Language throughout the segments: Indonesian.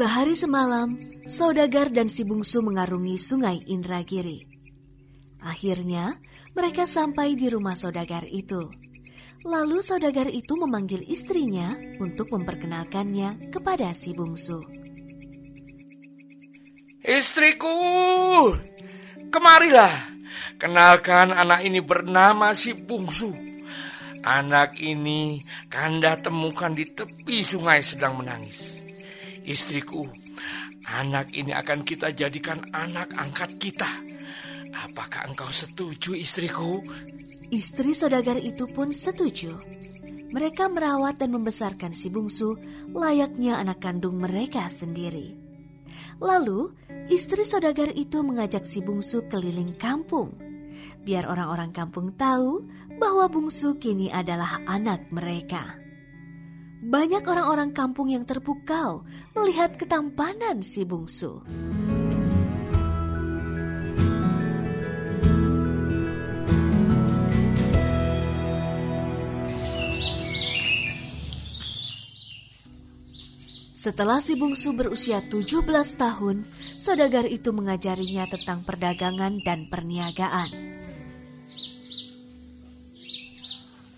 Sehari semalam, saudagar dan si bungsu mengarungi sungai Indragiri. Akhirnya, mereka sampai di rumah saudagar itu. Lalu saudagar itu memanggil istrinya untuk memperkenalkannya kepada si bungsu. Istriku, kemarilah. Kenalkan anak ini bernama si bungsu. Anak ini kanda temukan di tepi sungai sedang menangis. Istriku, anak ini akan kita jadikan anak angkat kita. Apakah engkau setuju istriku? Istri saudagar itu pun setuju. Mereka merawat dan membesarkan si bungsu layaknya anak kandung mereka sendiri. Lalu, istri saudagar itu mengajak si bungsu keliling kampung. Biar orang-orang kampung tahu bahwa bungsu kini adalah anak mereka. Banyak orang-orang kampung yang terpukau melihat ketampanan si bungsu. Setelah si bungsu berusia 17 tahun, saudagar itu mengajarinya tentang perdagangan dan perniagaan.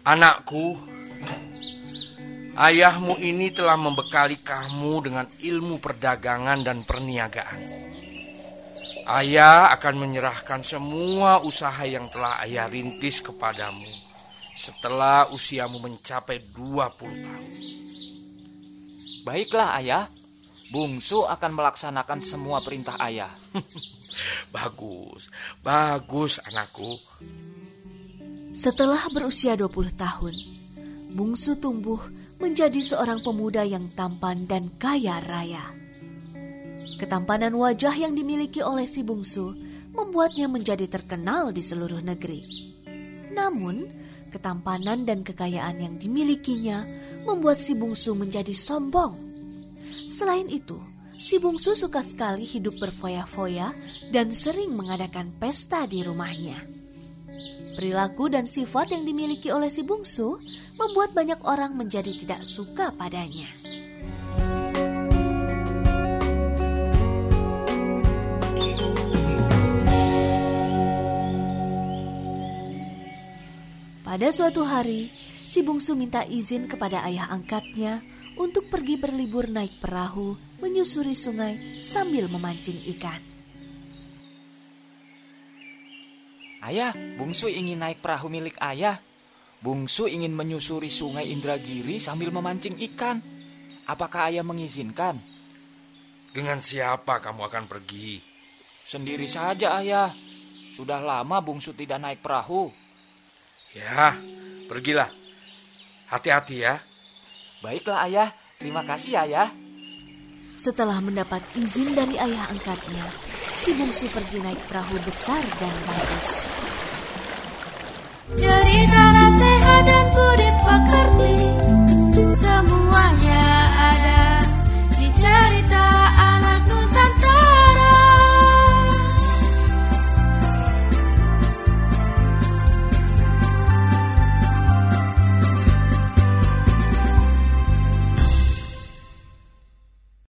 Anakku, ayahmu ini telah membekali kamu dengan ilmu perdagangan dan perniagaan. Ayah akan menyerahkan semua usaha yang telah ayah rintis kepadamu setelah usiamu mencapai 20 tahun. Baiklah ayah, bungsu akan melaksanakan semua perintah ayah. bagus, bagus anakku. Setelah berusia 20 tahun, bungsu tumbuh menjadi seorang pemuda yang tampan dan kaya raya. Ketampanan wajah yang dimiliki oleh si bungsu membuatnya menjadi terkenal di seluruh negeri. Namun, ketampanan dan kekayaan yang dimilikinya membuat si bungsu menjadi sombong. Selain itu, si bungsu suka sekali hidup berfoya-foya dan sering mengadakan pesta di rumahnya. Perilaku dan sifat yang dimiliki oleh si bungsu membuat banyak orang menjadi tidak suka padanya. Pada suatu hari, si bungsu minta izin kepada ayah angkatnya untuk pergi berlibur naik perahu menyusuri sungai sambil memancing ikan. Ayah, bungsu ingin naik perahu milik ayah. Bungsu ingin menyusuri sungai Indragiri sambil memancing ikan. Apakah ayah mengizinkan? Dengan siapa kamu akan pergi? Sendiri saja ayah. Sudah lama bungsu tidak naik perahu. Ya, pergilah. Hati-hati ya. Baiklah ayah, terima kasih ayah. Setelah mendapat izin dari ayah angkatnya, si bungsu pergi naik perahu besar dan bagus.